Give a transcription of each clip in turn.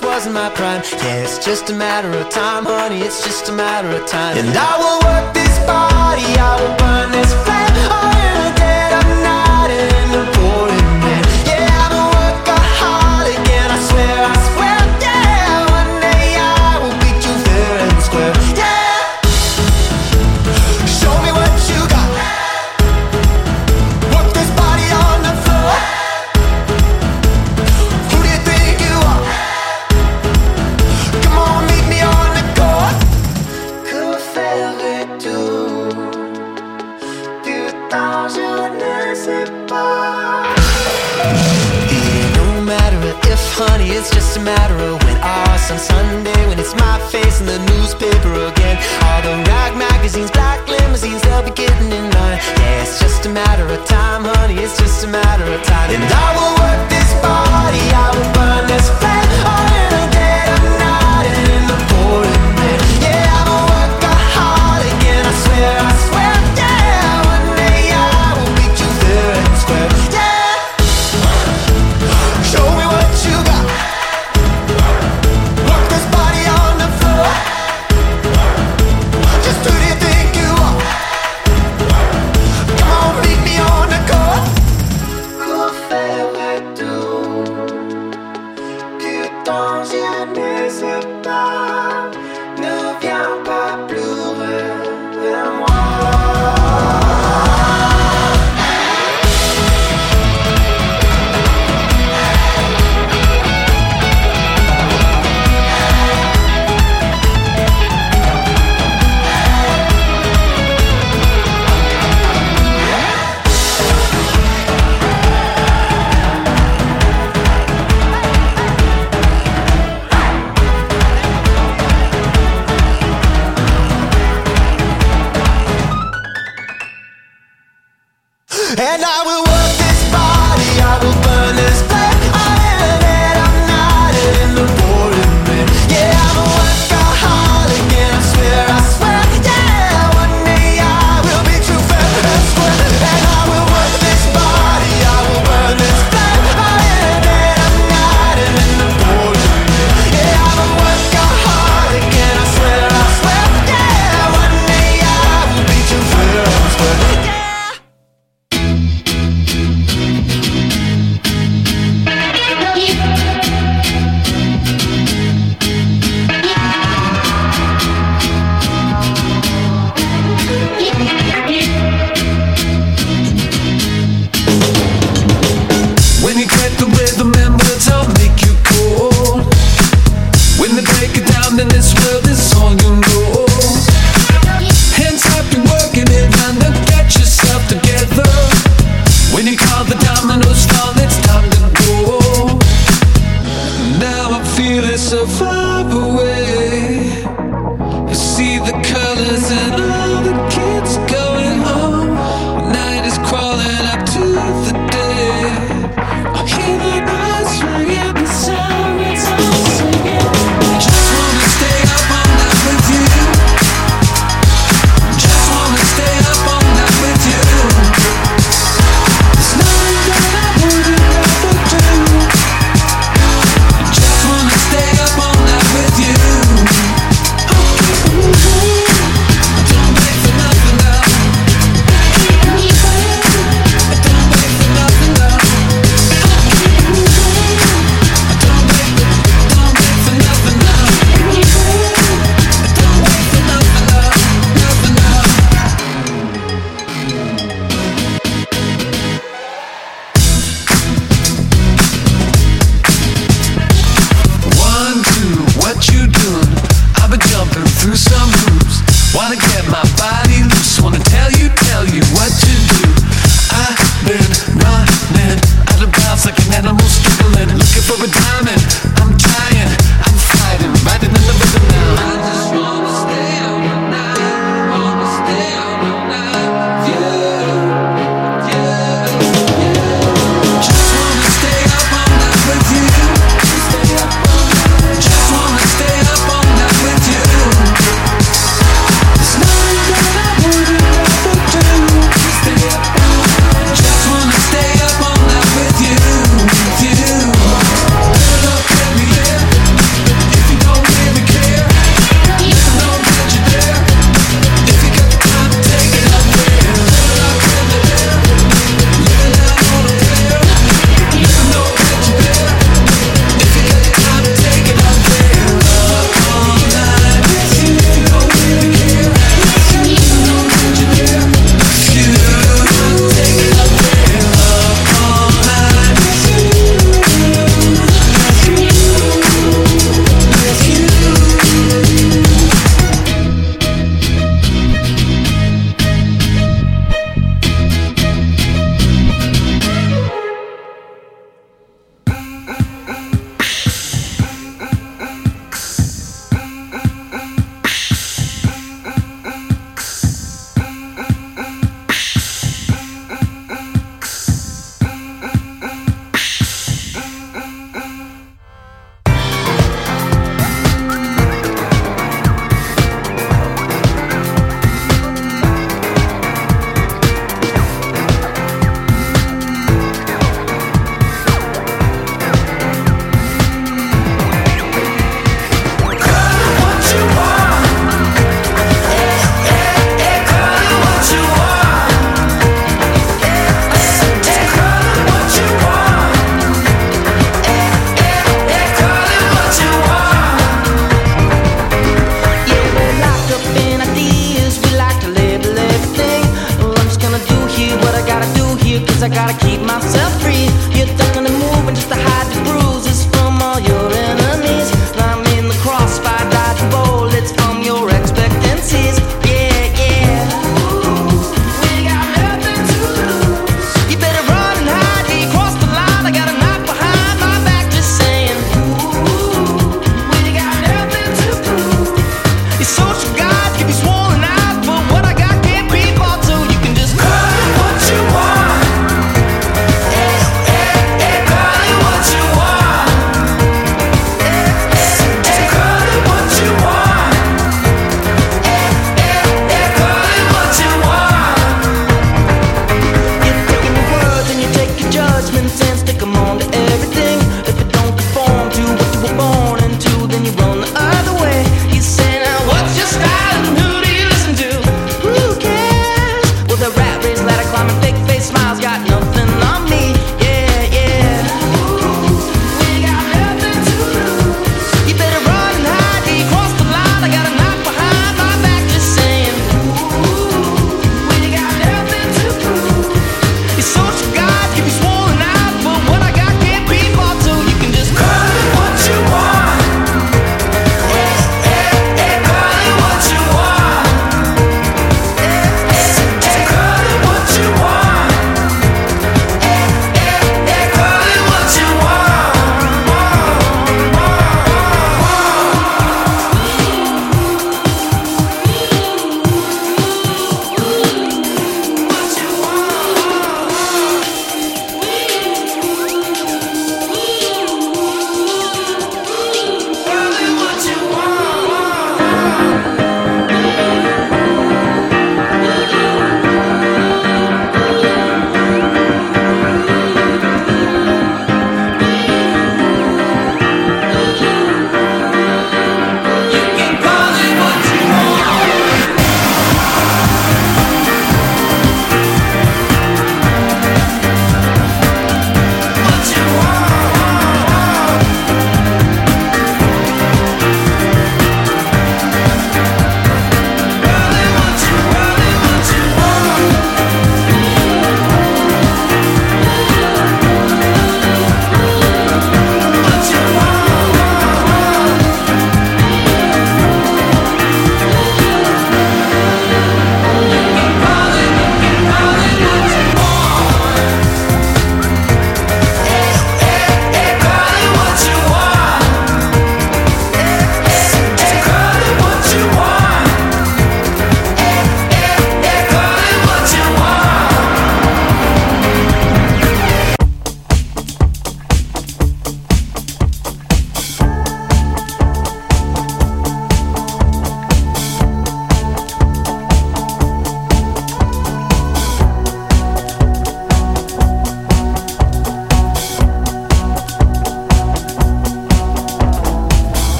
just wasn't my prime Yeah it's just a matter of time, honey. It's just a matter of time. And I will work this body, I will burn this flame.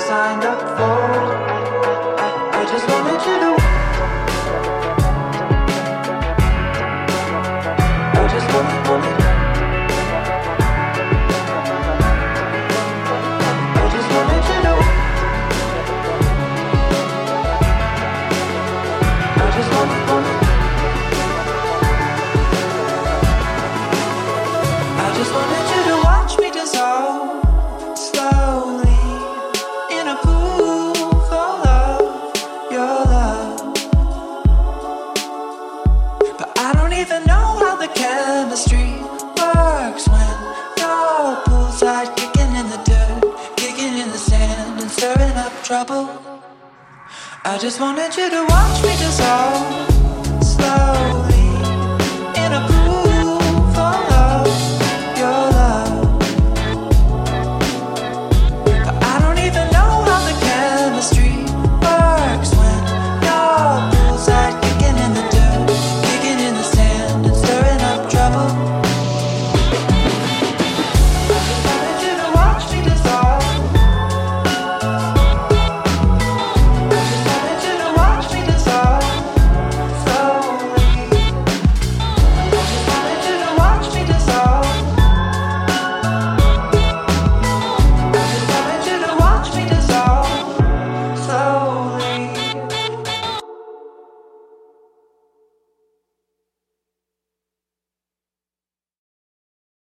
signed up for. I just wanted you to. just wanted you to watch me dissolve.